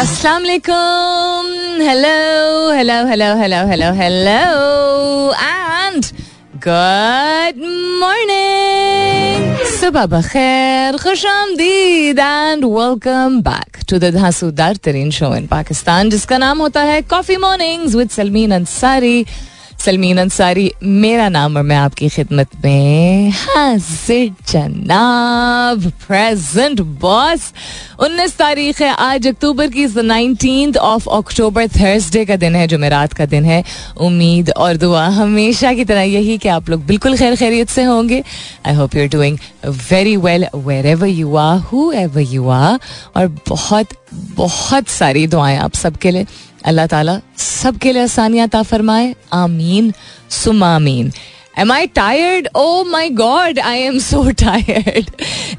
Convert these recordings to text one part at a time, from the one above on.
अस्सलाम वालेकुम hello hello hello hello hello hello and good morning सुबह बखैर खुश आमदीद and welcome back to the धांसूदार तरीन शो इन पाकिस्तान जिसका नाम होता है coffee mornings with Salmeen Ansari Salmeen Ansari, मेरा नाम और मैं आपकी खिदमत में जनाब प्रेजेंट बॉस 19 तारीख है, आज अक्टूबर की नाइनटीन ऑफ़ अक्टूबर थर्सडे का दिन है जो रात का दिन है। उम्मीद और दुआ हमेशा की तरह यही कि आप लोग बिल्कुल खैर खैरियत से होंगे। I hope you are doing very well wherever you are whoever you are और बहुत बहुत सारी दुआएँ आप सबके लिए। अल्लाह ताला सबके लिए आसानियात फरमाए। आमीन। सुमामीन am I tired oh my God I am so tired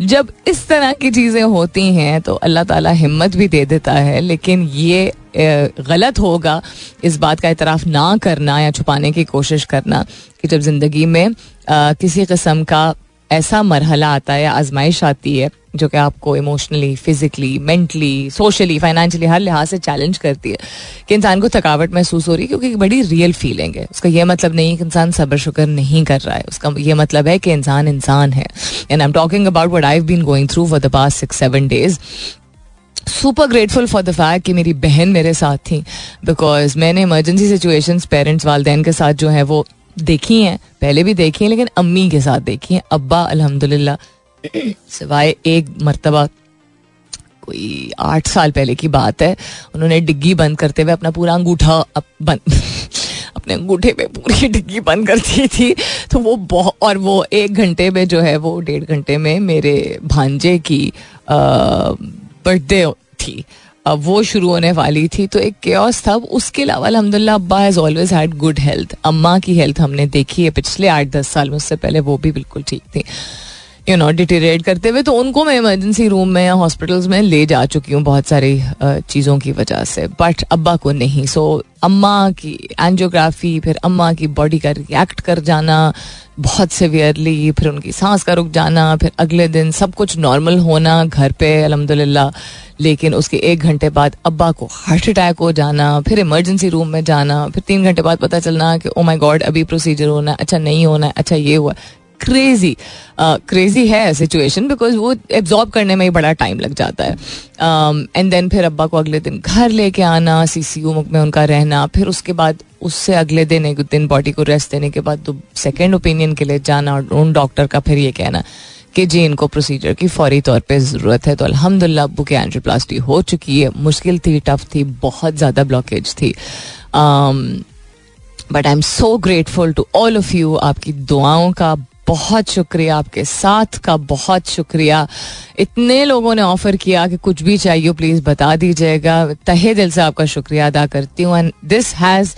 जब इस तरह की चीज़ें होती हैं तो अल्लाह ताला हिम्मत भी दे देता है लेकिन ये गलत होगा इस बात का इतराफ़ ना करना या छुपाने की कोशिश करना कि जब ज़िंदगी में आ, किसी किस्म का ऐसा मरहला आता है आजमाइश आती है जो कि आपको emotionally physically mentally socially financially हर लिहाज से चैलेंज करती है कि इंसान को थकावट महसूस हो रही है क्योंकि बड़ी रियल फीलिंग है। उसका यह मतलब नहीं कि इंसान सब्र शुक्र नहीं कर रहा है। उसका यह मतलब है कि इंसान इंसान है। And I am talking about what I been going through for the past six seven days super grateful for the fact कि मेरी बहन मेरे साथ थी। बिकॉज़ मैंने इमरजेंसी सिचुएशन पेरेंट्स वालदेन के साथ जो है वो देखी हैं। पहले भी देखी हैं, लेकिन अम्मी के साथ देखी हैं। अब्बा, अल्हम्दुलिल्लाह सिवाय एक मरतबा, कोई आठ साल पहले की बात है, उन्होंने डिग्गी बंद करते हुए अपना पूरा अंगूठा बंद, अपने अंगूठे पे पूरी डिग्गी बंद कर दी थी। तो वो बहुत और वो एक घंटे में जो है, वो डेढ़ घंटे में मेरे भांजे की बर्थडे थी। अब वो शुरू होने वाली थी तो एक क्योस था। उसके अलावा अलहमदिल्ला अब्बा has always had good health अम्मा की हेल्थ हमने देखी है पिछले आठ दस साल में, उससे पहले वो भी बिल्कुल ठीक थी। यू नो डिटेरेट करते हुए तो उनको मैं इमरजेंसी रूम में या हॉस्पिटल्स में ले जा चुकी हूँ बहुत सारी चीज़ों की वजह से। बट अब्बा को नहीं। सो अम्मा की एंजियोग्राफी फिर अम्मा की बॉडी का रिएक्ट कर जाना बहुत सिवियरली फिर उनकी सांस का रुक जाना, फिर अगले दिन सब कुछ नॉर्मल होना घर पे अलहमदिल्ला लेकिन उसके एक घंटे बाद अब्बा को हार्ट अटैक हो जाना, फिर इमरजेंसी रूम में जाना, फिर तीन घंटे बाद पता चलना कि ओ माय गॉड अभी प्रोसीजर होना है अच्छा नहीं होना है अच्छा ये हुआ। क्रेजी क्रेजी है सिचुएशन बिकॉज़ वो एब्जॉर्ब करने में ही बड़ा टाइम लग जाता है। एंड um, देन फिर अब्बा को अगले दिन घर लेके आना सी सी यू में उनका रहना फिर उसके बाद उससे अगले दिन एक दिन बॉडी को रेस्ट देने के बाद तो सेकेंड ओपिनियन के लिए जाना और उन डॉक्टर का फिर ये कहना कि जी इनको प्रोसीजर की फौरी तौर पे ज़रूरत है। तो अल्हम्दुलिल्लाह अबू की एंजियोप्लास्टी हो चुकी है। मुश्किल थी टफ थी बहुत ज़्यादा ब्लॉकेज थी। But I am so grateful to all of you आपकी दुआओं का बहुत शुक्रिया आपके साथ का बहुत शुक्रिया। इतने लोगों ने ऑफ़र किया कि कुछ भी चाहिए प्लीज़ बता दीजिएगा। तहे दिल से आपका शुक्रिया अदा करती हूँ। And this has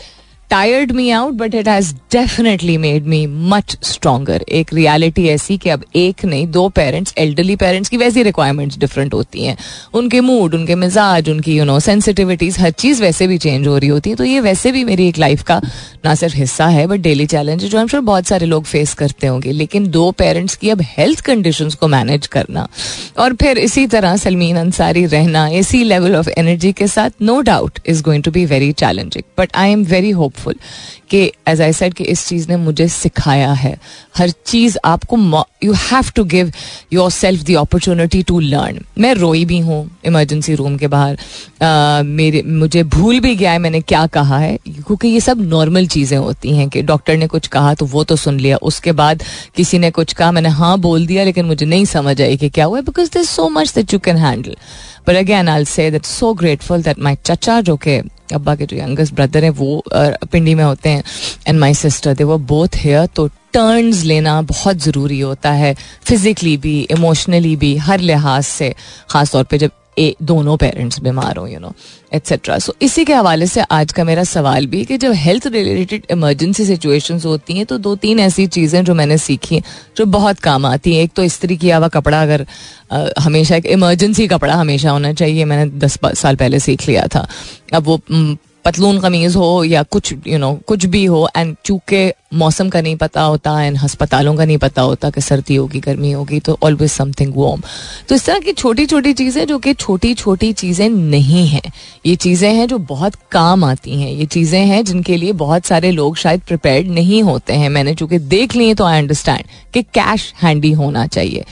tired me out but it has definitely made me much stronger एक रियलिटी ऐसी कि अब एक नहीं, दो पेरेंट्स एल्डरली पेरेंट्स की वैसी रिक्वायरमेंट्स डिफरेंट होती हैं। उनके मूड उनके मिजाज, उनकी यू नो सेंसिटिविटीज हर चीज़ वैसे भी चेंज हो रही होती है। तो ये वैसे भी मेरी एक लाइफ का ना सिर्फ़ हिस्सा है बट डेली चैलेंज जो हम श्योर बहुत सारे लोग फेस करते होंगे। लेकिन दो पेरेंट्स की अब हेल्थ कंडीशन को मैनेज करना। और फिर इसी तरह सलमीन अंसारी रहना, इसी लेवल ऑफ़ एनर्जी के साथ no doubt is going to be very challenging but I am very hopeful grateful कि एज आई सेड कि इस चीज़ ने मुझे सिखाया है। हर चीज़ आपको you have to give yourself the opportunity to learn मैं रोई भी हूँ इमरजेंसी रूम के बाहर। uh, मेरे मुझे भूल भी गया है मैंने क्या कहा है। क्योंकि ये सब नॉर्मल चीज़ें होती हैं कि डॉक्टर ने कुछ कहा तो वो तो सुन लिया। उसके बाद किसी ने कुछ कहा मैंने हाँ बोल दिया लेकिन मुझे नहीं समझ आई कि क्या हुआ है। Because this so much that you can handle but again I say that so grateful that my चचा जो के अब्बा के जो यंगेस्ट ब्रदर हैं, वो पिंडी में होते हैं एंड माई सिस्टर दे वो बोथ हेयर तो टर्न्स लेना बहुत ज़रूरी होता है फिजिकली भी इमोशनली भी, हर लिहाज से ख़ास तौर पे जब ए, दोनों पेरेंट्स बीमार हों यू नो एट्सेट्रा सो इसी के हवाले से आज का मेरा सवाल भी कि जब हेल्थ रिलेटेड इमरजेंसी सिचुएशन होती हैं तो दो तीन ऐसी चीज़ें जो मैंने सीखी हैं जो बहुत काम आती हैं। एक तो इस्त्री किया हुआ कपड़ा अगर हमेशा एक इमरजेंसी कपड़ा हमेशा होना चाहिए मैंने दस साल पहले सीख लिया था। अब वो पतलून कमीज हो या कुछ यू you नो know, कुछ भी हो एंड चूँकि मौसम का नहीं पता होता एंड हस्पतालों का नहीं पता होता कि सर्दी होगी गर्मी होगी तो ऑलवेज समथिंग वॉर्म तो इस तरह की छोटी छोटी चीज़ें जो कि छोटी छोटी चीज़ें नहीं हैं ये चीज़ें हैं जो बहुत काम आती हैं ये चीज़ें हैं जिनके लिए बहुत सारे लोग शायद प्रिपेयर्ड नहीं होते हैं। मैंने चूँकि देख लिए तो आई अंडरस्टैंड कि कैश हैंडी होना चाहिए।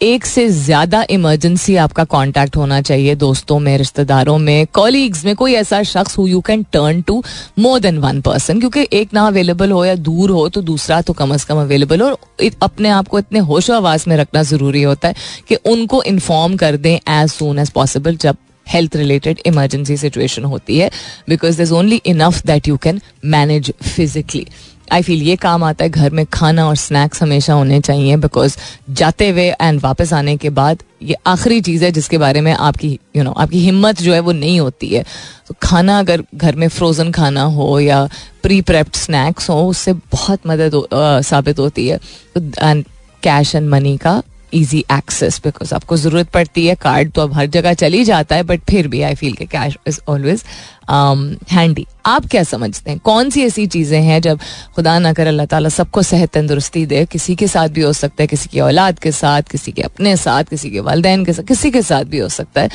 एक से ज़्यादा इमरजेंसी आपका कांटेक्ट होना चाहिए दोस्तों में, रिश्तेदारों में कॉलीग्स में, कोई ऐसा शख्स who you can turn to more than one person क्योंकि एक ना अवेलेबल हो या दूर हो तो दूसरा तो कम अज कम अवेलेबल हो और अपने आप को इतने होशो आवाज़ में रखना ज़रूरी होता है कि उनको इन्फॉर्म कर दें एज सुन एज पॉसिबल जब हेल्थ रिलेटेड इमरजेंसी सिचुएशन होती है because there is only enough that you can manage physically I feel ये काम आता है घर में खाना और स्नैक्स हमेशा होने चाहिए बिकॉज़ जाते हुए एंड वापस आने के बाद ये आखिरी चीज़ है जिसके बारे में आपकी यू you नो know, आपकी हिम्मत जो है वो नहीं होती है। तो खाना अगर घर में फ्रोज़न खाना हो या प्री प्रेप्ड स्नैक्स हो उससे बहुत मदद हो, आ, साबित होती है। एंड कैश एंड मनी का इजी एक्सेस बिकॉज़ आपको ज़रूरत पड़ती है कार्ड तो अब हर जगह चली जाता है बट फिर भी आई फील के कैश इज़ ऑलवेज हैंडी आप क्या समझते हैं? कौन सी ऐसी चीज़ें हैं जब खुदा ना कर अल्लाह ताला सबको सेहत तंदुरुस्ती दे किसी के साथ भी हो सकता है किसी की औलाद के साथ किसी के अपने साथ किसी के वालदेन के साथ किसी के साथ भी हो सकता है।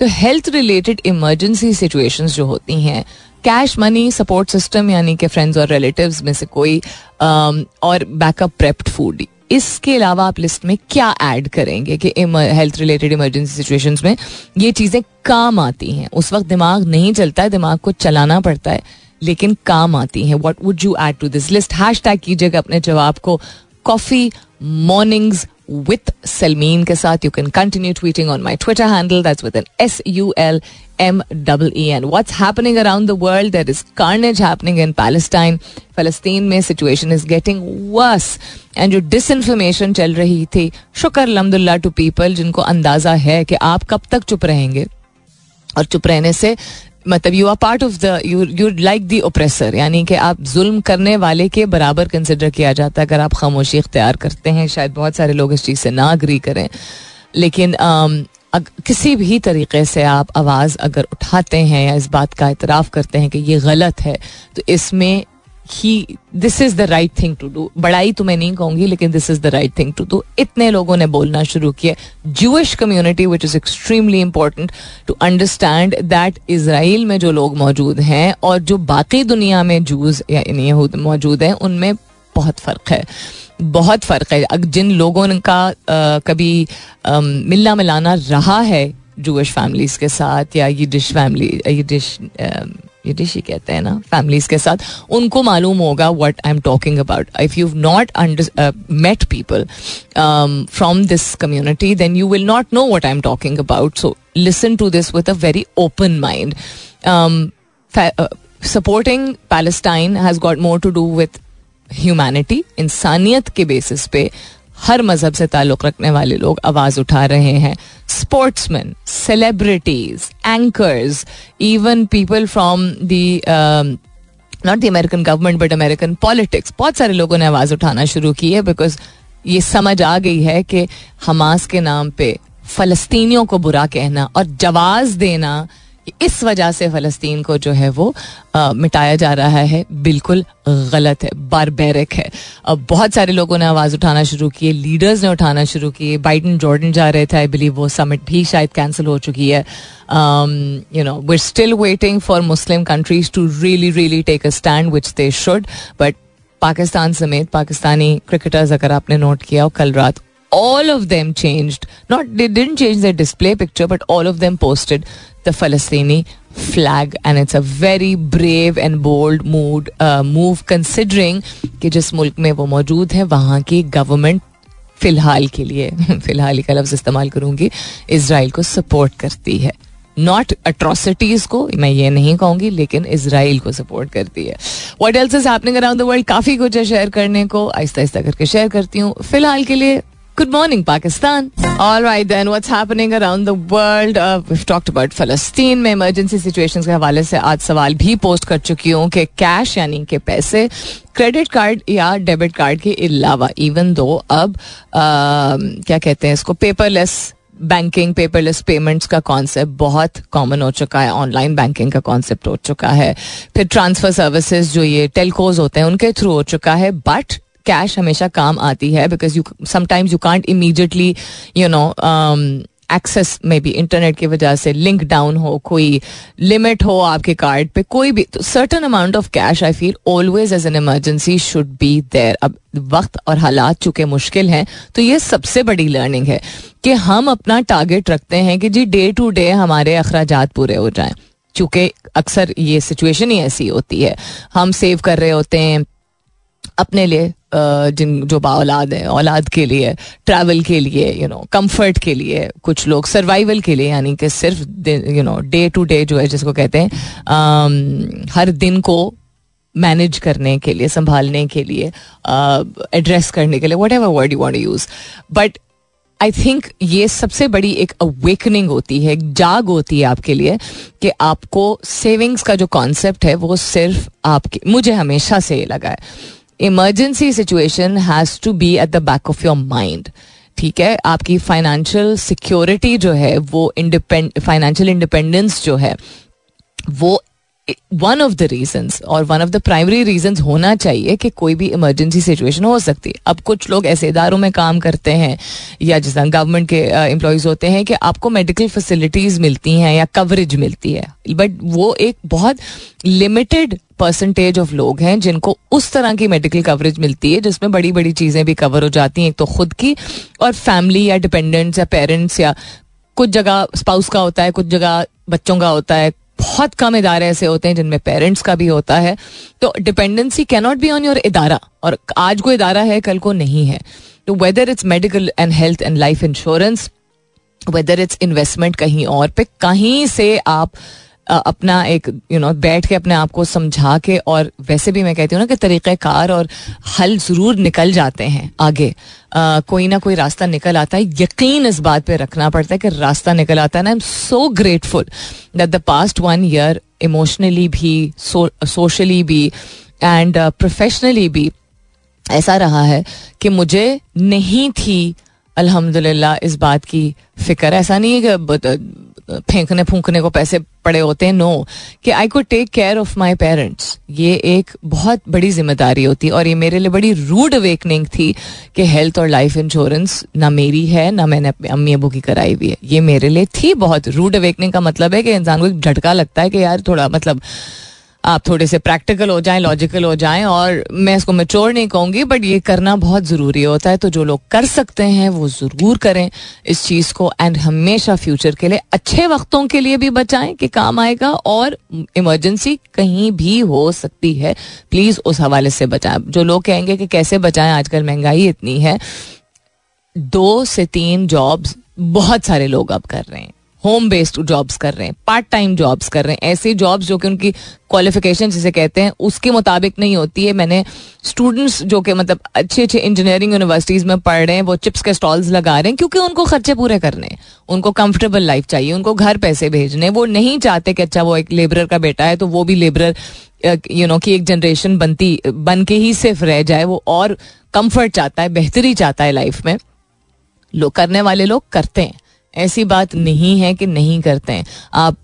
तो हेल्थ रिलेटेड इमरजेंसी सिचुएशंस जो होती हैं कैश मनी सपोर्ट सिस्टम यानी कि फ्रेंड्स और रिलेटिव्स में से कोई um, और बैकअप प्रेप्ड फ़ूड इसके अलावा आप लिस्ट में क्या ऐड करेंगे कि हेल्थ रिलेटेड इमरजेंसी सिचुएशन में ये चीज़ें काम आती हैं? उस वक्त दिमाग नहीं चलता है, दिमाग को चलाना पड़ता है, लेकिन काम आती हैं। What would you add to this list hashtag कीजिएगा अपने जवाब को। कॉफ़ी मॉर्निंग्स विथ सलमीन के साथ. You can continue tweeting on my Twitter handle that's with N S U L M double E N what's happening around the world there is carnage happening in Palestine Falastin में situation is getting worse and जो dis disinformation चल रही थी, शुक्र अलहमदुल्ला to people जिनको अंदाज़ा है कि आप कब तक चुप रहेंगे. और चुप रहने से मतलब you are part of the you you like the oppressor यानी कि आप जुल्म करने वाले के बराबर कंसिडर किया जाता है। अगर आप खामोशी इख्तियार करते हैं शायद बहुत सारे लोग इस चीज़ से ना अग्री करें। लेकिन um, अग, किसी भी तरीके से आप आवाज़ अगर उठाते हैं या इस बात का इतराफ़ करते हैं कि ये गलत है तो इसमें ही this is the right thing to do बड़ाई तो मैं नहीं कहूँगी लेकिन this is the right thing to do इतने लोगों ने बोलना शुरू किया। Jewish community which is extremely important to understand that Israel में जो लोग मौजूद हैं और जो बाकी दुनिया में जूस या मौजूद हैं उनमें बहुत फ़र्क है। बहुत फ़र्क है। जिन लोगों का आ, कभी आ, मिलना मिलाना रहा है जूश फैमिलीज़ के साथ या Jewish family Jewish Jewish कहते हैं ना फैमिलीज़ के साथ। उनको मालूम होगा what I am talking about if you not met people from this community then you will not know what I am talking about so listen to this with a very open mind supporting Palestine has got more to do with humanity इंसानियत के basis पे हर मज़हब से ताल्लुक रखने वाले लोग आवाज़ उठा रहे हैं। Sportsman celebrities anchors even people from the not the American government but American politics बहुत सारे लोगों ने आवाज़ उठाना शुरू की है बिकॉज़ ये समझ आ गई है कि हमास के नाम पे फलस्तीनियों को बुरा कहना और जवाज देना इस वजह से फ़लस्तीन को जो है वो आ, मिटाया जा रहा है। बिल्कुल गलत है बारबेरिक है। अब बहुत सारे लोगों ने आवाज़ उठाना शुरू की लीडर्स ने उठाना शुरू किए। बाइडन जॉर्डन जा रहे थे आई बिलीव वो समिट भी शायद कैंसिल हो चुकी है। You know we still waiting for Muslim countries to really really take a stand which they should but Pakistan समेत पाकिस्तानी क्रिकेटर्स अगर आपने नोट किया कल रात all of them changed. Not they didn't change their display picture, but all of them posted the Palestini flag, and it's a very brave and bold mood uh, move considering कि जिस मुल्क में वो मौजूद है वहाँ की गवर्नमेंट फ़िलहाल के लिए फ़िलहाल का लफ्ज इस्तेमाल करूँगी इसराइल को सपोर्ट करती है। नॉट अट्रोसिटीज को मैं ये नहीं कहूँगी लेकिन इसराइल को सपोर्ट करती है। What else is happening around the world काफ़ी कुछ है शेयर करने को। आहिस्ता आहिस्ता करके शेयर करती हूँ। फ़िलहाल के लिए Good morning Pakistan right, then, what's happening around the world? Uh, we've talked about Palestine में इमरजेंसी सिचुएशंस के हवाले से आज सवाल भी पोस्ट कर चुकी हूँ कि कैश यानी कि पैसे क्रेडिट कार्ड या डेबिट कार्ड के अलावा इवन दो अब आ, क्या कहते हैं इसको पेपरलेस बैंकिंग पेपरलेस पेमेंट्स का कॉन्सेप्ट बहुत कॉमन हो चुका है ऑनलाइन बैंकिंग का कॉन्सेप्ट हो चुका है फिर ट्रांसफ़र सर्विसेज़ जो ये टेलकोज होते हैं उनके थ्रू हो चुका है बट कैश हमेशा काम आती है because you sometimes you can't immediately you know access में भी इंटरनेट की वजह से लिंक डाउन हो, कोई लिमिट हो आपके कार्ड पे, कोई भी तो certain amount of cash I feel always as an emergency should be there अब वक्त और हालात चूँकि मुश्किल हैं तो ये सबसे बड़ी लर्निंग है कि हम अपना टारगेट रखते हैं कि जी डे टू डे हमारे अखराज पूरे हो जाएँ। चूँकि अक्सर ये सिचुएशन ही ऐसी होती है। हम सेव कर रहे होते हैं अपने लिए जिन, जो बाउलाद है, औलाद के लिए ट्रैवल के लिए यू नो कंफर्ट के लिए कुछ लोग सर्वाइवल के लिए, यानी कि सिर्फ़ you know day to day जो है, जिसको कहते हैं हर दिन को मैनेज करने के लिए, संभालने के लिए एड्रेस करने के लिए whatever word you want use but I think ये सबसे बड़ी एक अवेकनिंग होती है, एक जाग होती है आपके लिए, कि आपको सेविंग्स का जो कॉन्सेप्ट है, वो सिर्फ़ आपके, मुझे हमेशा से लगा है। Emergency situation has to be at the back of your mind ठीक है? आपकी फाइनेंशियल सिक्योरिटी जो है, वो इंडिपेंड फाइनेंशियल इंडिपेंडेंस जो है, वो वन ऑफ़ द रीजन और one of the primary reason होना चाहिए कि कोई भी इमरजेंसी सिचुएशन हो सकती है। अब कुछ लोग ऐसे इदारों में काम करते हैं या जिस गवर्नमेंट के एम्प्लॉयज़ होते हैं कि आपको मेडिकल फैसिलिटीज़ मिलती हैं या कवरेज मिलती है। बट वो एक बहुत लिमिटेड परसेंटेज ऑफ़ लोग हैं जिनको उस तरह की मेडिकल कवरेज मिलती है जिसमें बड़ी बड़ी चीज़ें भी कवर हो जाती हैं, एक तो खुद की और फैमिली या डिपेंडेंट्स या पेरेंट्स या कुछ जगह स्पाउस का होता है, कुछ जगह बच्चों का होता है बहुत कम इदारे ऐसे होते हैं जिनमें पेरेंट्स का भी होता है। तो dependency cannot be on your इदारा। और आज को इदारा है, कल को नहीं है। तो whether it's medical and health and life insurance whether it's investment कहीं और पे, कहीं से आप अपना एक यू नो बैठ के अपने आप को समझा के, और वैसे भी मैं कहती हूँ ना कि तरीक़ाकार और हल ज़रूर निकल जाते हैं आगे। कोई ना कोई रास्ता निकल आता है। यकीन इस बात पे रखना पड़ता है कि रास्ता निकल आता है I am so grateful that the past one year emotionally भी सोशली भी एंड प्रोफेशनली भी ऐसा रहा है कि मुझे नहीं थी, अल्हम्दुलिल्लाह, इस बात की फ़िक्र। ऐसा नहीं है कि फेंकने फूंकने को पैसे पड़े होते हैं? नो कि आई को take care of my parents ये एक बहुत बड़ी ज़िम्मेदारी होती, और ये मेरे लिए बड़ी रूड अवेकनिंग थी कि हेल्थ और लाइफ इंश्योरेंस ना मेरी है, ना मैंने अपने अम्मी अबू की कराई हुई है। ये मेरे लिए थी बहुत रूड अवेकनिंग का मतलब है कि इंसान को एक झटका लगता है कि यार थोड़ा मतलब आप थोड़े से प्रैक्टिकल हो जाएँ लॉजिकल हो जाएँ और मैं इसको मेच्योर नहीं कहूँगी बट ये करना बहुत ज़रूरी होता है तो जो लोग कर सकते हैं, वो ज़रूर करें इस चीज़ को एंड हमेशा फ्यूचर के लिए, अच्छे वक्तों के लिए भी बचाएँ कि काम आएगा और इमरजेंसी कहीं भी हो सकती है। प्लीज़ उस हवाले से बचाएँ। जो लोग कहेंगे कि कैसे बचाएँ, आजकल महँगाई इतनी है, दो से तीन जॉब्स बहुत सारे लोग अब कर रहे हैं। होम बेस्ड जॉब्स कर रहे हैं पार्ट टाइम जॉब्स कर रहे हैं, ऐसी जॉब्स जो कि उनकी क्वालिफिकेशन जिसे कहते हैं, उसके मुताबिक नहीं होती है। मैंने स्टूडेंट्स जो कि मतलब अच्छे अच्छे इंजीनियरिंग यूनिवर्सिटीज में पढ़ रहे हैं, वो चिप्स के स्टॉल्स लगा रहे हैं क्योंकि उनको खर्चे पूरे करने उनको कंफर्टेबल लाइफ चाहिए, उनको घर पैसे भेजने वो नहीं चाहते कि अच्छा वो एक लेबरर का बेटा है तो वो भी लेबरर यू नो की एक जनरेशन बनती, बन के ही सिर्फ़ रह जाए। वो और कंफर्ट चाहता है, बेहतरी चाहता है लाइफ में। लोग करने वाले लोग करते हैं। ऐसी बात नहीं है कि नहीं करते हैं। आप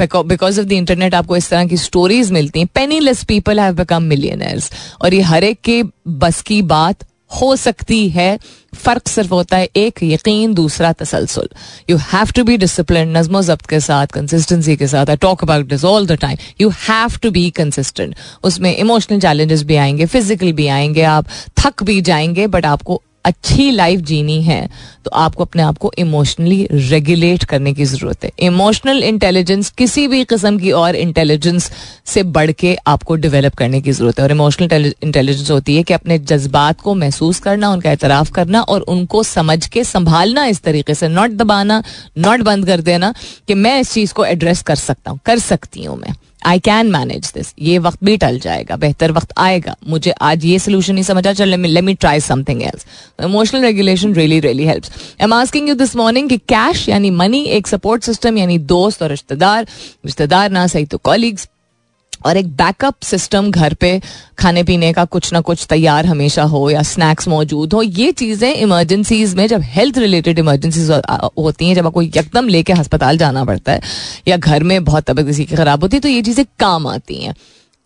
बिकॉज़ ऑफ़ द इंटरनेट आपको इस तरह की स्टोरीज मिलती हैं। Penniless people have become millionaires और ये हर एक के बस की बात हो सकती है। फ़र्क सिर्फ़ होता है एक यकीन, दूसरा तसलसल। You have to be discipline नजमो जब्त के साथ कंसिस्टेंसी के साथ। I talk about this all the time you have to be consistent उसमें इमोशनल चैलेंजेस भी आएँगे फ़िज़िकल भी आएँगे, आप थक भी जाएँगे बट आपको अच्छी लाइफ जीनी है तो आपको अपने आप को इमोशनली रेगुलेट करने की ज़रूरत है। इमोशनल इंटेलिजेंस किसी भी किस्म की और इंटेलिजेंस से बढ़ के आपको डेवलप करने की ज़रूरत है। और इमोशनल इंटेलिजेंस होती है कि अपने जज्बात को महसूस करना, उनका एतराफ़ करना और उनको समझ के संभालना इस तरीके से। नॉट दबाना नॉट बंद कर देना कि मैं इस चीज़ को एड्रेस कर सकता हूँ, कर सकती हूँ मैं। आई कैन मैनेज दिस ये वक्त भी टल जाएगा, बेहतर वक्त आएगा। मुझे आज ये सोल्यूशन नहीं समझा चल let me try something else emotional regulation really really help I am asking you this morning कि कैश यानी मनी एक सपोर्ट सिस्टम यानी दोस्त और रिश्तेदार। रिश्तेदार ना सही तो कॉलीग्स और एक बैकअप सिस्टम घर पे खाने पीने का कुछ ना कुछ तैयार हमेशा हो या स्नैक्स मौजूद हो, ये चीज़ें इमरजेंसीज में जब हेल्थ रिलेटेड इमरजेंसीज होती हैं, जब आपको एकदम लेके अस्पताल जाना पड़ता है या घर में बहुत तबियत किसी की खराब होती है तो ये चीज़ें काम आती हैं।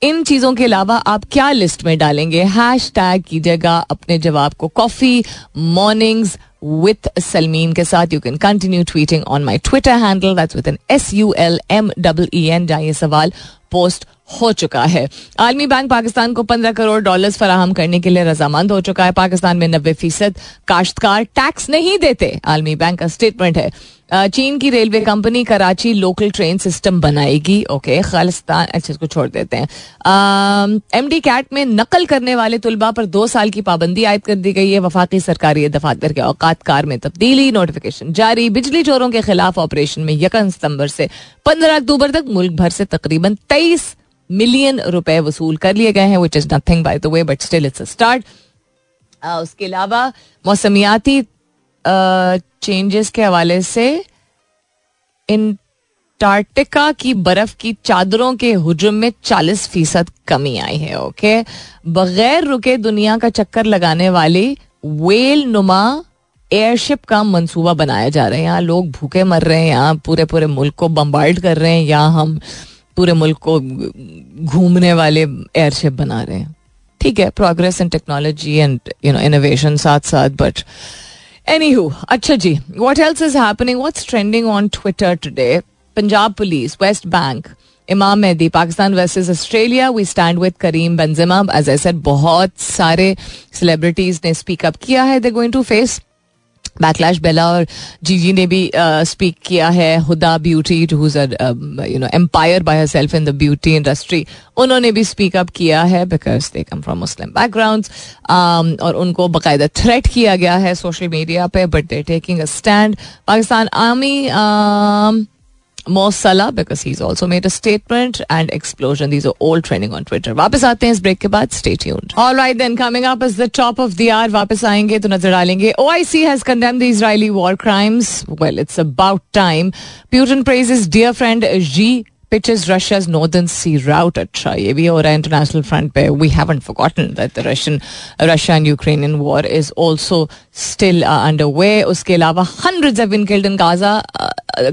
इन चीज़ों के अलावा आप क्या लिस्ट में डालेंगे? हैश टैग कीजिएगा अपने जवाब को। कॉफ़ी मॉर्निंग्स विथ सलमीन के साथ. You can continue tweeting on my Twitter handle that's with N S U L M double E N ये सवाल पोस्ट हो चुका है. आलमी बैंक पाकिस्तान को पंद्रह करोड़ डॉलर्स फराहम करने के लिए रजामंद हो चुका है. पाकिस्तान में नब्बे फ़ीसद काश्तकार टैक्स नहीं देते. आलमी बैंक का स्टेटमेंट है. चीन की railway company Karachi local train system बनाएगी। ओके खालिस्तान अच्छा इसको छोड़ देते हैं। एम डी कैट में नकल करने वाले तुलबा पर दो साल की पाबंदी आयद कर दी गई है। वफाकी सरकारी दफातर के औकात कार में तब्दीली नोटिफिकेशन जारी। बिजली चोरों के खिलाफ ऑपरेशन में यकम सितंबर से पंद्रह अक्टूबर तक मुल्क भर से तकरीबन तेईस मिलियन रुपए वसूल कर लिए गए हैं which is nothing by the way but still it's start उसके अलावा मौसमियाती चेंजेस के हवाले से इंटार्टिका की बर्फ़ की चादरों के हजम में 40 फ़ीसद कमी आई है ओके बगैर रुके दुनिया का चक्कर लगाने वाली वेल नुमा एयरशिप का मंसूबा बनाया जा रहा है। यहाँ लोग भूखे मर रहे हैं, यहाँ पूरे पूरे मुल्क को बम्बार्ड कर रहे हैं, यहाँ हम पूरे मुल्क को घूमने वाले एयरशिप बना रहे हैं। ठीक है progress in technology and you know innovation साथ साथ बट एनी हु अच्छा जी what else is happening what's trending on Twitter today Punjab police West Bank इमाम Mehdi Pakistan versus Australia we stand with Karim Benzema as I said बहुत सारे celebrities ने speak up किया है they going to face backlash Bella और जी ने भी स्पीक uh, किया है Huda Beauty you know empire by herself in the beauty industry उन्होंने भी स्पीक अप किया है because they come from Muslim background और उनको बाकायदा थ्रेट किया गया है सोशल मीडिया पर but they taking a stand Pakistan army Mo Salah because he's also made a statement and explosion. These are all trending on Twitter. वापस आते हैं इस ब्रेक के बाद stay tuned. All right then coming up is the top of the hour. वापस आएँगे तो नज़र डालेंगे OIC has condemned the Israeli war crimes. Well, it's about time. Putin praises dear friend Xi pitches Russia's northern sea route. अच्छा ये भी हो रहा है इंटरनेशनल फ्रंट पे we haven't forgotten that the Russian Russia and Ukrainian war is also still underway उसके अलावा hundreds have been killed in Gaza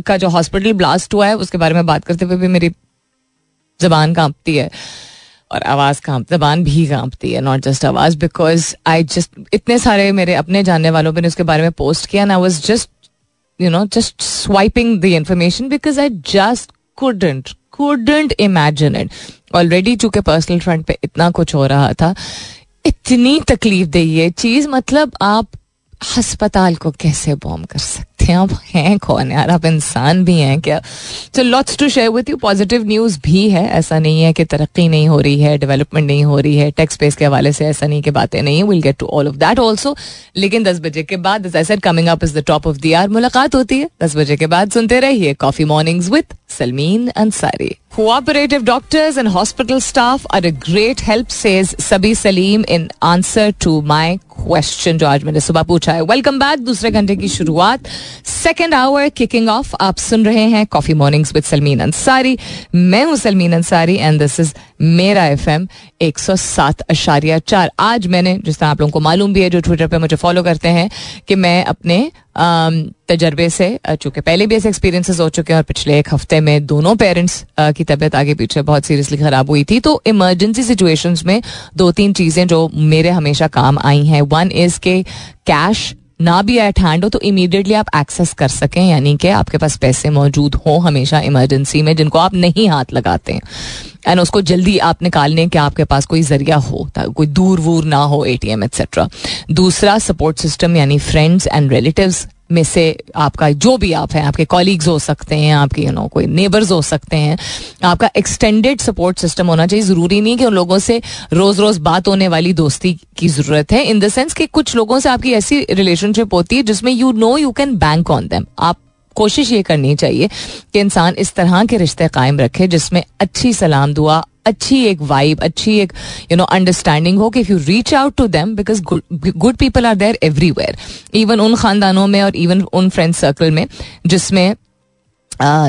का जो हॉस्पिटल ब्लास्ट हुआ है, उसके बारे में बात करते हुए भी मेरी जबान कांपती है और आवाज़ काँप, जबान भी कांपती है नॉट जस्ट आवाज़ बिकॉज़ आई जस्ट इतने सारे मेरे अपने जानने वालों ने उसके बारे में पोस्ट किया and I was just you know just swiping the information because I just couldn't couldn't imagine it already चूँकि पर्सनल फ्रंट पे इतना कुछ हो रहा था, इतनी तकलीफ़ दे ये चीज़ मतलब आप अस्पताल को कैसे बॉम कर सकते? हैं आप हैं कौन यार? आप इंसान भी हैं क्या? So lots to share with you positive news भी है। ऐसा नहीं है कि तरक्की नहीं हो रही है डेवलपमेंट नहीं हो रही है टेक्स पेस के हवाले से ऐसा नहीं कि बातें नहीं will get to all of that also लेकिन दस बजे के बाद coming up is the top of दर मुलाकात होती है। दस बजे के बाद सुनते रहिए coffee mornings with Salmeen Ansari Cooperative doctors and hospital staff are a great help, says Sabi Salim in answer to my question जो आज मैंने सुबह पूछा है। वेलकम बैक दूसरे घंटे की शुरुआत। सेकेंड आवर किकिंग ऑफ़ आप सुन रहे हैं coffee mornings with Salmeen Ansari मैं हूँ Salmeen Ansari and this is मेरा एफ़ एम एक सौ सात अशारिया चार। आज मैंने जिस तरह आप लोगों को मालूम भी है जो ट्विटर पे मुझे फॉलो करते हैं कि मैं अपने तजर्बे से चूँकि पहले भी ऐसे एक्सपीरियंसेस हो चुके हैं और पिछले एक हफ़्ते में दोनों पेरेंट्स की तबीयत आगे पीछे बहुत सीरियसली खराब हुई थी तो इमरजेंसी सिचुएशंस में दो तीन चीज़ें जो मेरे हमेशा काम आई हैं। वन इज़ के कैश ना भी एट हैंड हो तो इमीडिएटली आप एक्सेस कर सकें, यानी कि आपके पास पैसे मौजूद हो हमेशा इमरजेंसी में, जिनको आप नहीं हाथ लगाते हैं। एंड उसको जल्दी आप निकालने के आपके पास कोई ज़रिया हो कोई दूर वूर ना हो ए टी एम एक्सेट्रा दूसरा सपोर्ट सिस्टम यानी फ्रेंड्स एंड रिलेटिव्स में से आपका जो भी आप हैं, आपके कॉलीग्स हो सकते हैं, आपके यू नो कोई नेबर्स हो सकते हैं, आपका एक्सटेंडेड सपोर्ट सिस्टम होना चाहिए। ज़रूरी नहीं कि उन लोगों से रोज़ रोज़ बात होने वाली दोस्ती की ज़रूरत है इन द सेंस कि कुछ लोगों से आपकी ऐसी रिलेशनशिप होती है जिसमें you know you can bank on them आप कोशिश ये करनी चाहिए कि इंसान इस तरह के रिश्ते कायम रखे जिसमें अच्छी सलाम दुआ अच्छी एक वाइब अच्छी एक यू नो अंडरस्टैंडिंग हो कि if you reach out to them because good people are there everywhere even उन खानदानों में और इवन उन फ्रेंड सर्कल में, जिसमें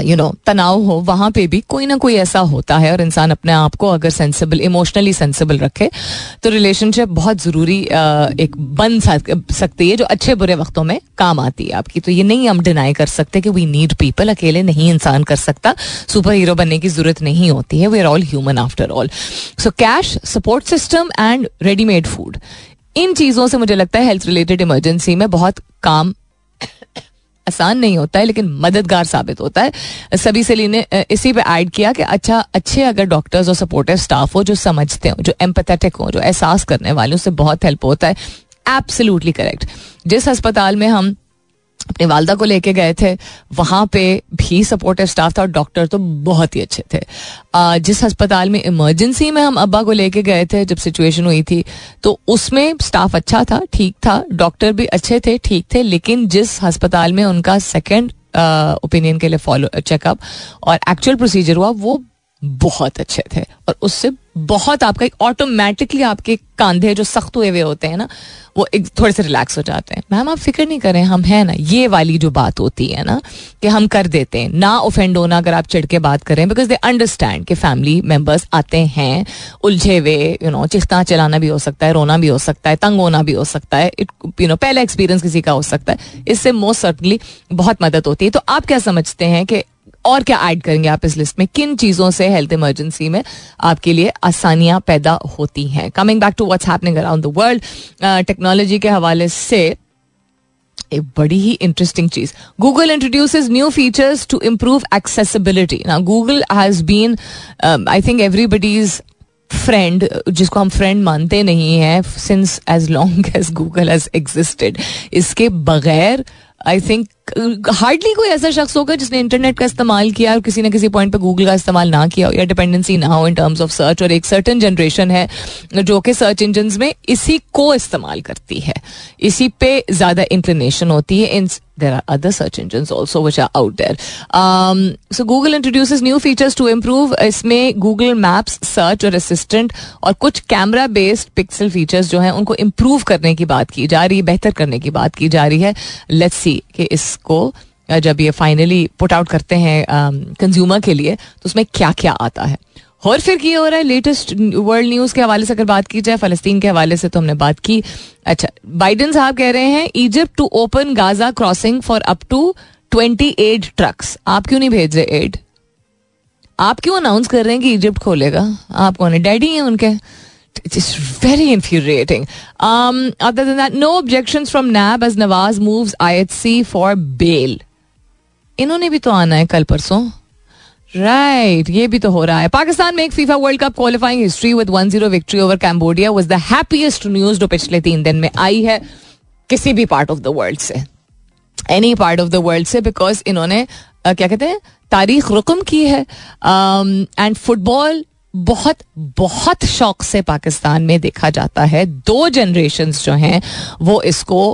यू नो तनाव हो, वहाँ पे भी कोई ना कोई ऐसा होता है और इंसान अपने आप को अगर सेंसिबल इमोशनली सेंसिबल रखे तो रिलेशनशिप बहुत ज़रूरी एक बन सकती है जो अच्छे बुरे वक्तों में काम आती है आपकी। तो ये नहीं हम डिनाई कर सकते कि वी नीड पीपल अकेले नहीं इंसान कर सकता। सुपर हीरो बनने की ज़रूरत नहीं होती है we are all human after all so cash support system and readymade food इन चीज़ों से मुझे लगता है हेल्थ रिलेटेड इमरजेंसी में बहुत काम आसान नहीं होता है, लेकिन मददगार साबित होता है। सभी से ने इसी पे ऐड किया कि अच्छा अच्छे अगर डॉक्टर्स और सपोर्टिव स्टाफ हो जो समझते हो, जो एम्पथेटिक हो, जो एहसास करने वाले उससे बहुत हेल्प होता है। एब्सोल्युटली करेक्ट जिस अस्पताल में हम अपनी वालदा को लेके गए थे, वहाँ पे भी सपोर्टिव स्टाफ था और डॉक्टर तो बहुत ही अच्छे थे। जिस अस्पताल में इमरजेंसी में हम अब्बा को लेके गए थे, जब सिचुएशन हुई थी तो उसमें स्टाफ अच्छा था, ठीक था डॉक्टर भी अच्छे थे, ठीक थे, लेकिन जिस अस्पताल में उनका सेकेंड ओपिनियन के लिए फॉलो चेकअप और एक्चुअल प्रोसीजर हुआ, वो बहुत अच्छे थे। और उससे बहुत आपका एक ऑटोमेटिकली आपके कांधे जो सख्त हुए हुए होते हैं ना, वो एक थोड़े से रिलैक्स हो जाते हैं। मैम, आप फ़िक्र नहीं करें, हम हैं ना, ये वाली जो बात होती है ना, कि हम कर देते हैं। ना ऑफेंड होना अगर आप चिड़ के बात करें बिकॉज़ दे अंडरस्टैंड कि फैमिली मेंबर्स आते हैं, उलझे हुए यू नो चिख्ता चलाना भी हो सकता है, रोना भी हो सकता है, तंग होना भी हो सकता है इट यू नो पहला एक्सपीरियंस किसी का हो सकता है। इससे मोस्ट सर्टनली बहुत मदद होती है। तो आप क्या समझते हैं कि और क्या ऐड करेंगे आप इस लिस्ट में? किन चीज़ों से हेल्थ इमरजेंसी में आपके लिए आसानियाँ पैदा होती हैं? Coming back to what's happening around the world technology के हवाले से एक बड़ी ही interesting cheese. Google introduces new features to improve accessibility ना Google has been I think everybody's friend जिसको हम फ्रेंड मानते नहीं हैं since as long as Google has existed इसके बगैर आई थिंक हार्डली कोई ऐसा शख्स होगा जिसने इंटरनेट का इस्तेमाल किया और किसी ना किसी पॉइंट पे गूगल का इस्तेमाल ना किया हो या डिपेंडेंसी ना हो इन टर्म्स ऑफ़ सर्च और एक सर्टन जनरेशन है जो कि सर्च इंजन में इसी को इस्तेमाल करती है। इसी पे ज़्यादा इंक्लिनेशन होती है। इन are other search engines also which are out there. Um, so Google introduces new features to improve इसमें Google Maps search और assistant और कुछ कैमरा बेस्ड पिक्सल फीचर्स जो हैं उनको इम्प्रूव करने की बात की जा रही है बेहतर करने की बात की जा रही है। लेट्स सी कि इसको जब ये फाइनली पुट आउट करते हैं कंज्यूमर के लिए तो उसमें क्या क्या आता है? और फिर क्या हो रहा है लेटेस्ट वर्ल्ड न्यूज़ के हवाले से अगर बात की जाए, फलस्तीन के हवाले से तो हमने बात की। अच्छा बाइडन साहब कह रहे हैं Egypt to open Gaza crossing for up to twenty eight trucks आप क्यों नहीं भेज रहे एड आप क्यों अनाउंस कर रहे हैं कि इजिप्ट खोलेगा? आप कौन है? डैडी हैं उनके। It's very infuriating. Um, other than that, no objections from NAB as Nawaz moves IHC for bail. इन्होंने भी तो आना है कल परसों राइट ये भी तो हो रहा है पाकिस्तान में एक FIFA World Cup qualifying history with one zero victory over Cambodia was the happiest news जो पिछले तीन दिन में आई है किसी भी पार्ट ऑफ़ द वर्ल्ड से any part of the world से बिकॉज़ इन्होंने क्या कहते हैं तारीख रुकम की है एंड um, फुटबॉल बहुत बहुत शौक से पाकिस्तान में देखा जाता है। दो जनरेशन जो हैं, वो इसको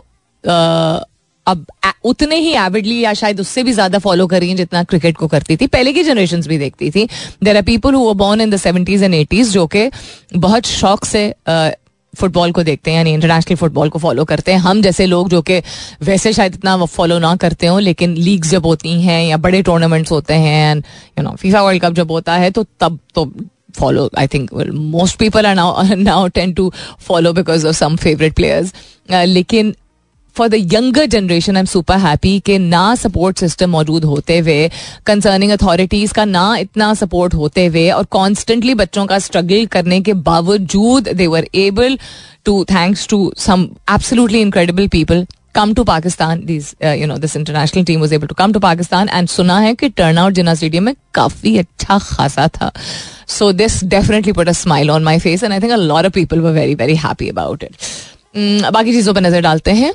अब उतने ही एविडली या शायद उससे भी ज़्यादा फॉलो कर रही हैं जितना क्रिकेट को करती थी। पहले की जनरेशन भी देखती थी। There are people who born in the seventies and eighties जो कि बहुत शौक से फुटबॉल को देखते हैं, यानी इंटरनेशनल फुटबॉल को फॉलो करते हैं। हम जैसे लोग जो कि वैसे शायद इतना फॉलो ना करते हो, लेकिन लीग्स जब होती हैं या बड़े टूर्नामेंट्स होते हैं and you know FIFA World Cup जब होता है तो तब तो follow I think most people are now now tend to follow because of some favourite players लेकिन for the younger generation I am super happy कि ना सपोर्ट सिस्टम मौजूद होते हुए कंसर्निंग अथॉरिटीज का ना इतना सपोर्ट होते हुए और कॉन्स्टेंटली बच्चों का स्ट्रगल करने के बावजूद they were able to thanks to some absolutely incredible people come to Pakistan this you know this international team was able to come to Pakistan and सुना है कि टर्न आउट जिना स्टेडियम में काफ़ी अच्छा खासा था। So this definitely put a smile on my face and I think a lot of people were very very happy about it बाकी चीज़ों पर नज़र डालते हैं।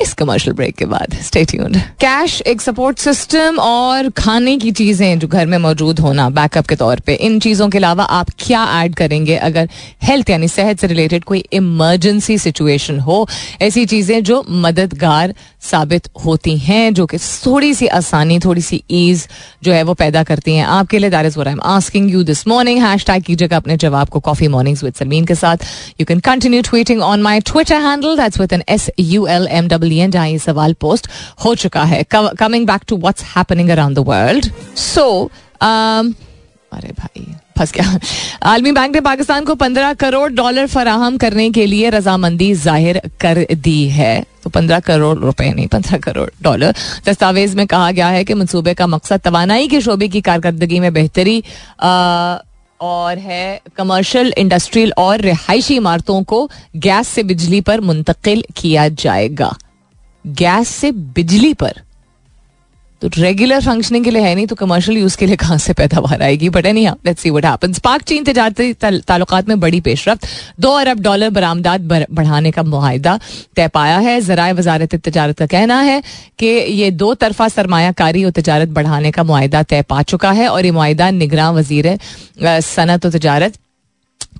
इस कमर्शियल ब्रेक के बाद। स्टे ट्यून्ड कैश एक सपोर्ट सिस्टम और खाने की चीज़ें जो घर में मौजूद होना बैकअप के तौर पे। इन चीज़ों के अलावा आप क्या ऐड करेंगे? अगर हेल्थ यानी सेहत से रिलेटेड कोई इमरजेंसी सिचुएशन हो, ऐसी चीज़ें जो मददगार साबित होती हैं, जो कि थोड़ी सी आसानी, थोड़ी सी ईज जो है वो पैदा करती हैं आपके लिए। That is I am asking you this morning hashtag कीजिएगा अपने जवाब को कॉफ़ी मॉर्निंग्स विद सलमीन के साथ। You can continue tweeting on my Twitter handle that's with N S U L M W N जहाँ ये सवाल पोस्ट हो चुका है। Coming back to what's happening around the world so अरे भाई। फंस गया। आलमी बैंक ने पाकिस्तान को पंद्रह करोड़ डॉलर फराहम करने के लिए रजामंदी ज़ाहिर कर दी है। तो पंद्रह करोड़ रुपए नहीं, पंद्रह करोड़ डॉलर। दस्तावेज़ में कहा गया है कि मनसूबे का मकसद तोानाई के शोबे की कारकर्दगी में बेहतरी और है कमर्शियल इंडस्ट्रियल और रिहायशी इमारतों को गैस से बिजली पर मुंतकिल किया जाएगा। गैस से बिजली पर। तो रेगुलर फंक्शनिंग के लिए है नहीं तो कमर्शियल यूज़ के लिए कहाँ से पैदावार आएगी? But any let's see what happens Pak चीन तजारती ताल्लुकात में बड़ी पेशरफ। दो अरब डॉलर बरामदात बढ़ाने का मुहिदा तय पाया है। जराए वजारत तजारत का कहना है कि ये दो तरफा सरमायाकारी और तजारत बढ़ाने का मुहिदा तय पा चुका है और ये मुहिदा निगरान वज़ीर सनत और तजारत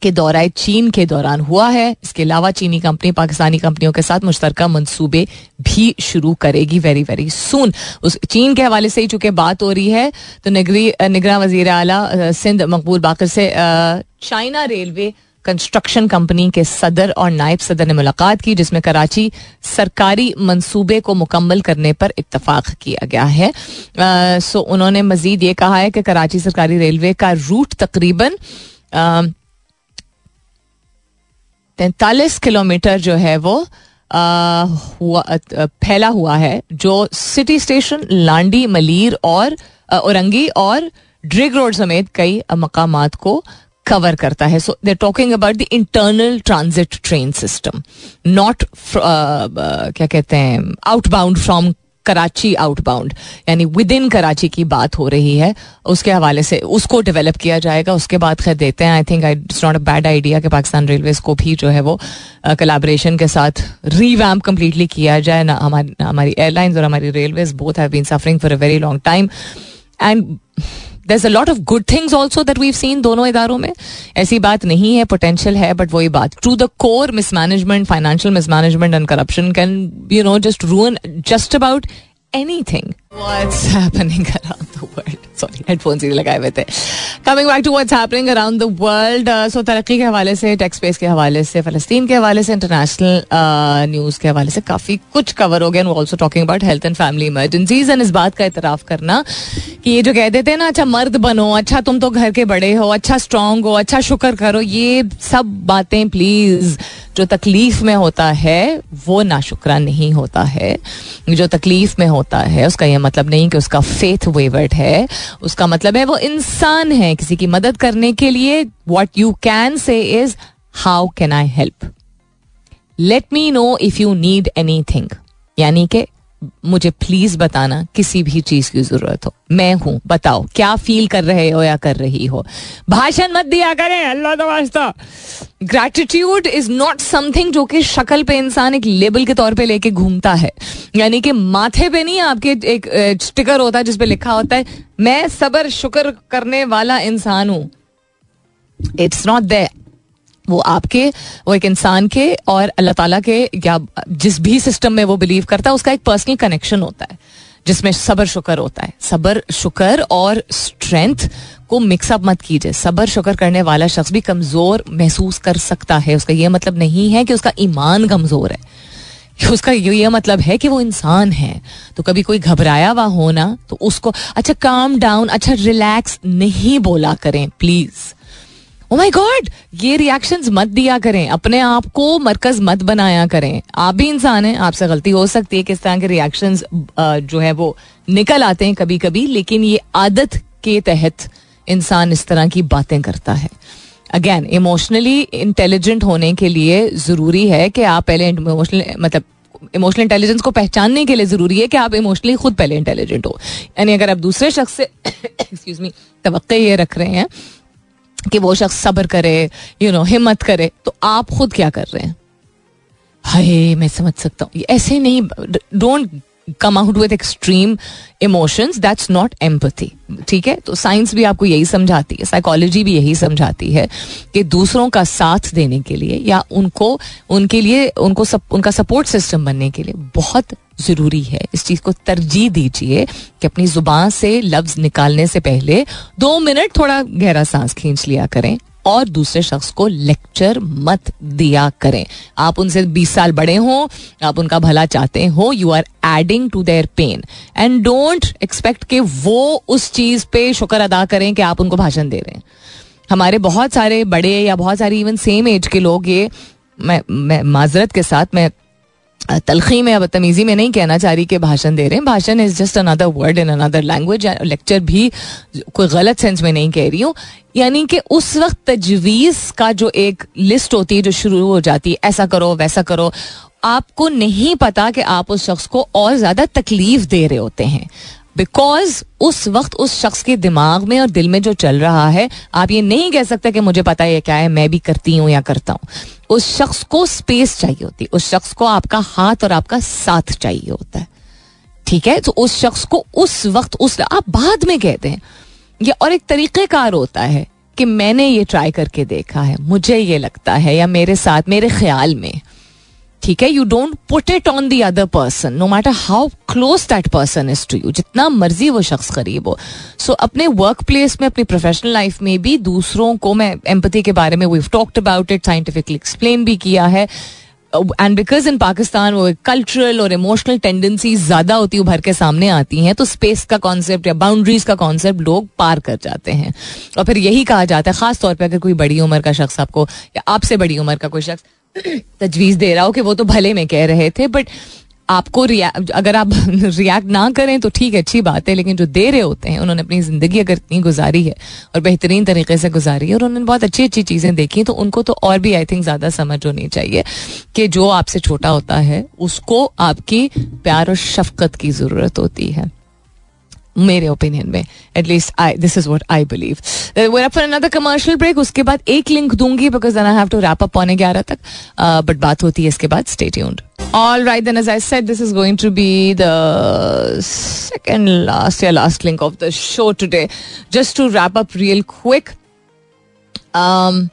के दौरा चीन के दौरान हुआ है। इसके अलावा चीनी कंपनी पाकिस्तानी कंपनियों के साथ मुश्तर मनसूबे भी शुरू करेगी वेरी वेरी सुन उस चीन के हवाले से ही चूँकि बात हो रही है तो निगरान वज़ीर अला सिंध मकबूल बाकर से चाइना रेलवे कंस्ट्रक्शन कंपनी के सदर और नायब सदर ने मुलाकात की जिसमें कराची सरकारी मंसूबे को मुकम्मल करने पर इतफाक किया गया है। आ, सो उन्होंने मजीद ये कहा है कि कराची सरकारी रेलवे का रूट तकरीबन तैतालीस किलोमीटर जो है वो हुआ फैला हुआ है, जो सिटी स्टेशन लांडी, मलीर और औरंगी और ड्रिग रोड समेत कई मकाम को कवर करता है। So there talking about the internal transit train system not क्या कहते हैं आउटबाउंड फ्रॉम कराची आउटबाउंड यानी विद इन कराची की बात हो रही है। उसके हवाले से उसको डेवलप किया जाएगा। उसके बाद खैर देते हैं। I think I it's not a bad idea कि पाकिस्तान रेलवेज को भी जो है वो कलाब्रेशन के साथ रीवैम कम्प्लीटली किया जाए। ना हमारी हमारी एयरलाइंस और हमारी railways both have been suffering for a very long time and there's a lot of good things also that we've seen दोनों इदारों में ऐसी बात नहीं है पोटेंशियल है बट वही बात to the core mismanagement financial mismanagement and corruption can you know just ruin just about anything. What's happening around the world? Sorry, headphones ही लगाए हुए थे. Coming back to what's happening around the world. Uh, तरक्की के हवाले से, tech space के हवाले से, फलस्तीन के हवाले से, इंटरनेशनल न्यूज़ uh, के हवाले से काफ़ी कुछ कवर हो गया. Also talking about health and family emergencies and इस बात का इतराफ करना कि ये जो कह देते हैं ना अच्छा मर्द बनो अच्छा तुम तो घर के बड़े हो अच्छा स्ट्रांग हो अच्छा शुक्र करो ये सब बातें प्लीज़ जो तकलीफ़ में होता है वो नाशुक्रा नहीं होता है जो तकलीफ़ में होता है उसका यह मतलब नहीं कि उसका फेथ वेवर्ड है। उसका मतलब है वो इंसान है किसी की मदद करने के लिए। What you can say is how can I help let me know if you need anything यानी कि मुझे प्लीज़ बताना किसी भी चीज़ की ज़रूरत हो। मैं हूँ, बताओ, क्या फील कर रहे हो या कर रही हो? भाषण मत दिया करें, अल्लाह तो वास्ता। ग्रेटिट्यूड इज़ नॉट समथिंग जो कि शक्ल पे इंसान एक लेबल के तौर पे लेके घूमता है। यानी कि माथे पे नहीं आपके एक स्टिकर होता है जिसपे लिखा होता है, मैं सबर शुक्र करने वाला इंसान हूँ। इट्स नॉट दैट वो आपके, वो एक इंसान के और अल्लाह ताला के या जिस भी सिस्टम में वो बिलीव करता है, उसका एक पर्सनल कनेक्शन होता है, जिसमें सबर शुक्र होता है। सबर शुक्र और स्ट्रेंथ को मिक्सअप मत कीजिए। सबर शुक्र करने वाला शख्स भी कमज़ोर महसूस कर सकता है। उसका यह मतलब नहीं है कि उसका ईमान कमज़ोर है। उसका ये मतलब है कि वो इंसान है। तो कभी कोई घबराया हुआ होना तो उसको अच्छा काम डाउन अच्छा रिलैक्स नहीं बोला करें प्लीज़ ओ माय गॉड ये रिएक्शंस मत दिया करें। अपने आप को मरकज मत बनाया करें। आप भी इंसान हैं, आपसे गलती हो सकती है किस तरह के रिएक्शंस जो है वो निकल आते हैं कभी कभी लेकिन ये आदत के तहत इंसान इस तरह की बातें करता है। अगेन इमोशनली इंटेलिजेंट होने के लिए ज़रूरी है कि आप पहले इमोशनल मतलब इमोशनल इंटेलिजेंस को पहचानने के लिए ज़रूरी है कि आप इमोशनली खुद पहले इंटेलिजेंट हो। यानी अगर आप दूसरे शख्स से एक्सक्यूज मी तो ये रख रहे हैं कि वो शख्स सब्र करे यू नो हिम्मत करे तो आप खुद क्या कर रहे हैं? हाय मैं समझ सकता हूँ। ऐसे नहीं don't come out with extreme emotions that's not empathy ठीक है? तो साइंस भी आपको यही समझाती है साइकोलॉजी भी यही समझाती है कि दूसरों का साथ देने के लिए या उनको उनके लिए उनको सप, उनका सपोर्ट सिस्टम बनने के लिए बहुत ज़रूरी है। इस चीज़ को तरजीह दीजिए कि अपनी ज़ुबान से लफ्ज़ निकालने से पहले दो मिनट थोड़ा गहरा सांस खींच लिया करें और दूसरे शख्स को लेक्चर मत दिया करें। आप उनसे 20 साल बड़े हो, आप उनका भला चाहते हो you are adding to their pain and don't expect कि वो उस चीज़ पे शुक्र अदा करें कि आप उनको भाषण दे रहे हैं। हमारे बहुत सारे बड़े या बहुत सारी इवन सेम एज के लोग ये, मैं मैं, माजरत के साथ मैं तलखी में या बदतमीजी में नहीं कहना चाह रही कि भाषण दे रहे हैं। भाषण is just another word in another language lecture भी कोई गलत सेंस में नहीं कह रही हूँ। यानी कि उस वक्त तजवीज़ का जो एक लिस्ट होती है, जो शुरू हो जाती है, ऐसा करो, वैसा करो, आपको नहीं पता कि आप उस शख्स को और ज़्यादा तकलीफ़ दे रहे होते हैं। बिकॉज़ उस वक्त उस शख्स के दिमाग में और दिल में जो चल रहा है, आप ये नहीं कह सकते कि मुझे पता है क्या है, मैं भी करती हूँ या करता हूँ। उस शख्स को स्पेस चाहिए होती है उस शख्स को आपका हाथ और आपका साथ चाहिए होता है। ठीक है? तो उस शख्स को उस वक्त, उस, आप बाद में कहते हैं या और एक तरीक़ेकार होता है कि मैंने ये ट्राई करके देखा है, मुझे ये लगता है या मेरे साथ, मेरे ख्याल में। ठीक है? You don't put it on the other person no matter how close that person is to you जितना मर्ज़ी वो शख्स करीब हो। सो so, अपने वर्क प्लेस में अपनी प्रोफेशनल लाइफ में भी दूसरों को मैं एम्पति के बारे में we talked about it scientifically explain भी किया है। एंड बिकॉज़ इन पाकिस्तान वो कल्चरल और इमोशनल टेंडेंसी ज़्यादा होती उभर के सामने आती हैं तो स्पेस का कॉन्सेप्ट या बाउंड्रीज का कॉन्सेप्ट लोग पार कर जाते हैं। और फिर यही कहा जाता है खास तौर पर अगर कोई बड़ी उम्र का शख्स आपको या आपसे बड़ी उम्र का कोई शख्स तजवीज दे रहा हो कि वो तो भले में कह रहे थे बट आपको रिया, अगर आप रिएक्ट ना करें तो ठीक है, अच्छी बात है, लेकिन जो दे रहे होते हैं, उन्होंने अपनी ज़िंदगी अगर इतनी गुजारी है और बेहतरीन तरीके से गुजारी है और उन्होंने बहुत अच्छी अच्छी चीज़ें देखी तो उनको तो और भी आई थिंक ज़्यादा समझ होनी चाहिए कि जो आपसे छोटा होता है, उसको आपकी प्यार और शफकत की ज़रूरत होती है। मेरे ओपिनियन में at least I this is what I believe where for another commercial break उसके बाद एक लिंक दूँगी because I have to wrap up पौने ग्यारह तक बट uh, बात होती है इसके बाद stay tuned All right, then, as I said, this is going to be the second last, yeah, last link of the show today. Just to wrap up real quick, um,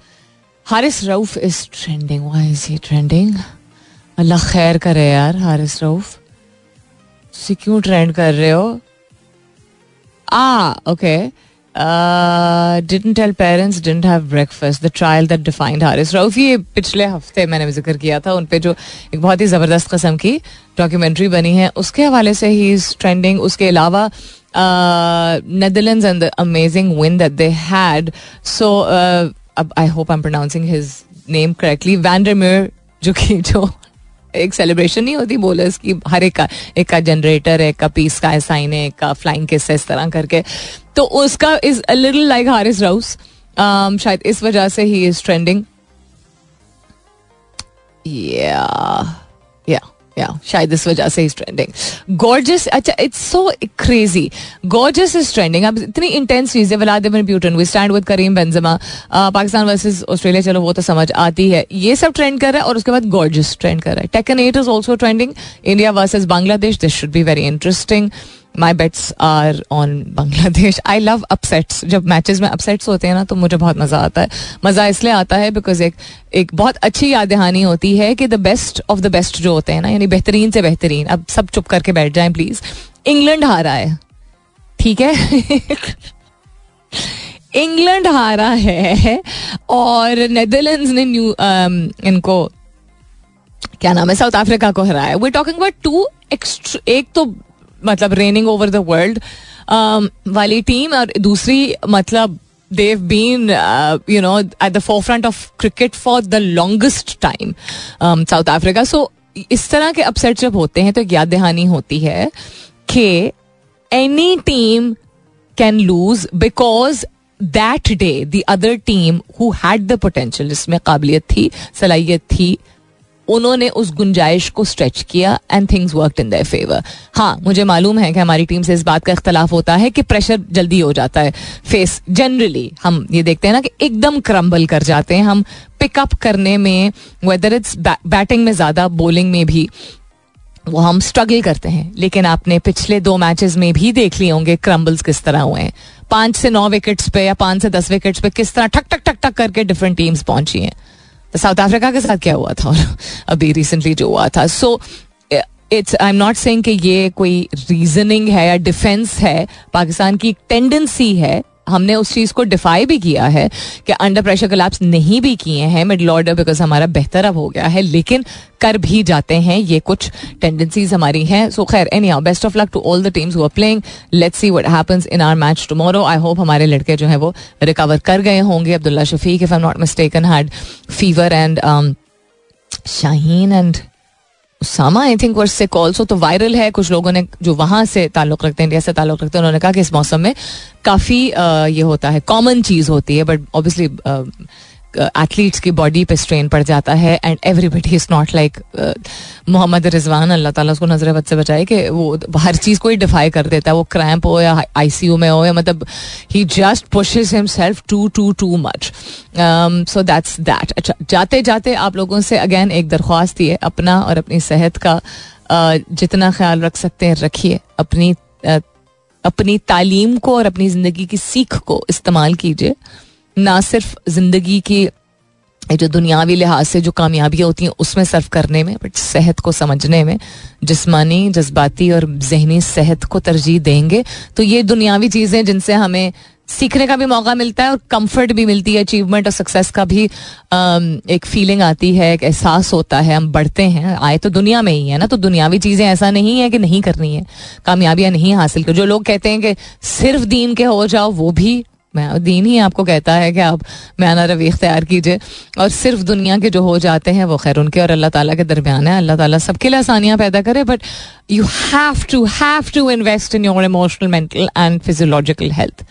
Haris Rauf is trending. Why is he trending? Allah खैर करे यार हारिस रऊफ क्यों trend कर रहे हो Ah, okay. Uh, didn't tell parents, didn't have breakfast. The trial that defined Haris Rauf. ये पिछले हफ़्ते मैंने ज़िक्र किया था उन पे जो एक बहुत ही ज़बरदस्त कस्म की डॉक्यूमेंट्री बनी है उसके हवाले से ही इज़ ट्रेंडिंग उसके अलावा Netherlands and the amazing win that they had so I hope I am pronouncing his name correctly Van der Merwe जो कि जो एक सेलिब्रेशन नहीं होती बोलर्स की, हर एक का एक का जनरेटर है एक का पीस का साइन है, एक का फ्लाइंग किस इस तरह करके। तो उसका is a little like Haris Rauf शायद इस वजह से ही इज़ ट्रेंडिंग या या शायद इस वजह से इज़ ट्रेंडिंग गॉर्जस अच्छा it's so crazy gorgeous is trending अब इतनी इंटेंस चीज़ है Vladimir Putin we stand with Karim Benzema Pakistan versus Australia चलो, वो तो समझ आती है. ये सब ट्रेंड कर रहा है और उसके बाद गॉर्जस ट्रेंड कर रहा है. Taken at is also trending India versus Bangladesh this should be very interesting my bets are on Bangladesh I love upsets जब मैचेस में अपसेट्स होते हैं ना तो मुझे बहुत मज़ा आता है। मज़ा इसलिए आता है बिकॉज़ एक एक बहुत अच्छी याद दहानी होती है कि the best of the best जो होते हैं ना यानी बेहतरीन से बेहतरीन। अब सब चुप करके बैठ जाएँ प्लीज़ इंग्लैंड हारा है। ठीक है? इंग्लैंड हारा है और नेदरलैंड्स ने न्यू um, इनको क्या नाम है साउथ अफ्रीका को हराया। वी टॉकिंग अबाउट टू एक तो मतलब रेनिंग ओवर द वर्ल्ड वाली टीम और दूसरी मतलब been uh, you know at the forefront of cricket for the longest time um, South Africa. So इस तरह के अपसेट जब होते हैं तो एक याद दहानी होती है कि any team can lose because that day the other team who had the potential जिसमें काबिलियत थी सलाहियत थी उन्होंने उस गुंजाइश को स्ट्रेच किया and things work in their favour हाँ मुझे मालूम है कि हमारी टीम से इस बात का इख्तलाफ होता है कि प्रेशर जल्दी हो जाता है. फेस जनरली हम ये देखते हैं ना कि एकदम क्रम्बल कर जाते हैं हम. पिकअप करने में वेदर इट्स बैटिंग में ज़्यादा बॉलिंग में भी, वो हम स्ट्रगल करते हैं. लेकिन आपने पिछले दो मैचेस में भी देख लिए होंगे क्रम्बल्स किस तरह हुए हैं. पाँच से नौ विकेट्स पे या पाँच से दस विकेट्स पे किस तरह ठक ठक ठक ठक करके डिफरेंट टीम्स पहुँची हैं. साउथ अफ्रीका के साथ क्या हुआ था? और अभी रिसेंटली जो हुआ था। So it's I am not saying कि ये कोई रीजनिंग है या डिफेंस है, पाकिस्तान की टेंडेंसी है हमने उस चीज़ को डिफाई भी किया है कि अंडर प्रेशर कलाप्स नहीं भी किए हैं मिडल ऑर्डर बिकॉज़ हमारा बेहतर अब हो गया है, लेकिन कर भी जाते हैं, ये कुछ टेंडेंसीज हमारी हैं। सो खैर anyhow best of luck to all the teams who are playing let's see what happens in our match tomorrow I hope हमारे लड़के जो है वो रिकवर कर गए होंगे। Abdullah Shafique if I am not mistaken had fever and Shaheen and Usama I think verse से कॉल्स हो तो वायरल है, कुछ लोगों ने जो वहाँ से ताल्लुक रखते हैं, इंडिया से ताल्लुक रखते हैं, उन्होंने कहा कि इस मौसम में काफ़ी ये होता है कॉमन चीज़ होती है बट ऑब्वियसली एथलीट्स की बॉडी पे स्ट्रेन पड़ जाता है and everybody is not like Mohammad Rizwan Allah ताला उसको नज़र से बचाए कि वो हर चीज़ को ही डिफाई कर देता है। वो क्रैम्प हो या आईसीयू में हो या मतलब ही just pushes himself to to too much so that's that अच्छा जाते जाते आप लोगों से अगेन एक दरख्वास्त है अपना और अपनी सेहत का uh, जितना ख्याल रख सकते हैं रखिए। अपनी uh, अपनी तालीम को और अपनी ज़िंदगी की सीख को इस्तेमाल कीजिए। ना सिर्फ़ ज़िंदगी की जो दुनियावी लिहाज से जो कामयाबियाँ होती हैं, उसमें सर्व करने में बट सेहत को समझने में, जिसमानी, जज्बाती और जहनी सेहत को तरजीह देंगे। तो ये दुनियावी चीज़ें जिनसे हमें सीखने का भी मौका मिलता है और कंफर्ट भी मिलती है अचीवमेंट और सक्सेस का भी एक फीलिंग आती है, एक एहसास होता है, हम बढ़ते हैं। आए तो दुनिया में ही है ना तो दुनियावी चीज़ें ऐसा नहीं है कि नहीं करनी है। कामयाबियाँ नहीं हासिल कर जो लोग कहते हैं कि सिर्फ़ दीन के हो जाओ, वो भी दीन ही आपको कहता है कि आप म्याना रवि इख्तियार कीजिए। और सिर्फ़ दुनिया के जो हो जाते हैं, वो खैर उनके और अल्लाह ताला के दरमियान है। अल्लाह ताला सबके लिए आसानियाँ पैदा करे but you have to have to invest in your emotional mental and physiological health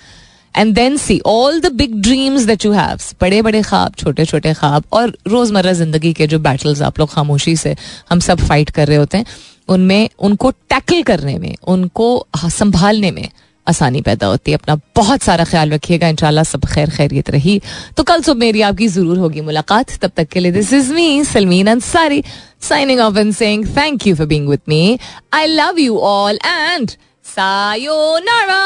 and then see all the big dreams that you have बड़े बड़े ख्वाब, छोटे छोटे ख्वाब और रोज़मर्रा ज़िंदगी के जो बैटल्स आप लोग खामोशी से हम सब फाइट कर रहे होते हैं, उनमें, उनको टैकल करने में, उनको संभालने में आसानी पैदा होती है। अपना बहुत सारा ख्याल रखिएगा। इंशाल्लाह सब खैर खैरियत रही। तो कल सुबह मेरी आपकी ज़रूर होगी मुलाकात। तब तक के लिए this is me Salmeen Ansari signing off and saying thank you for being with me I love you all and sayonara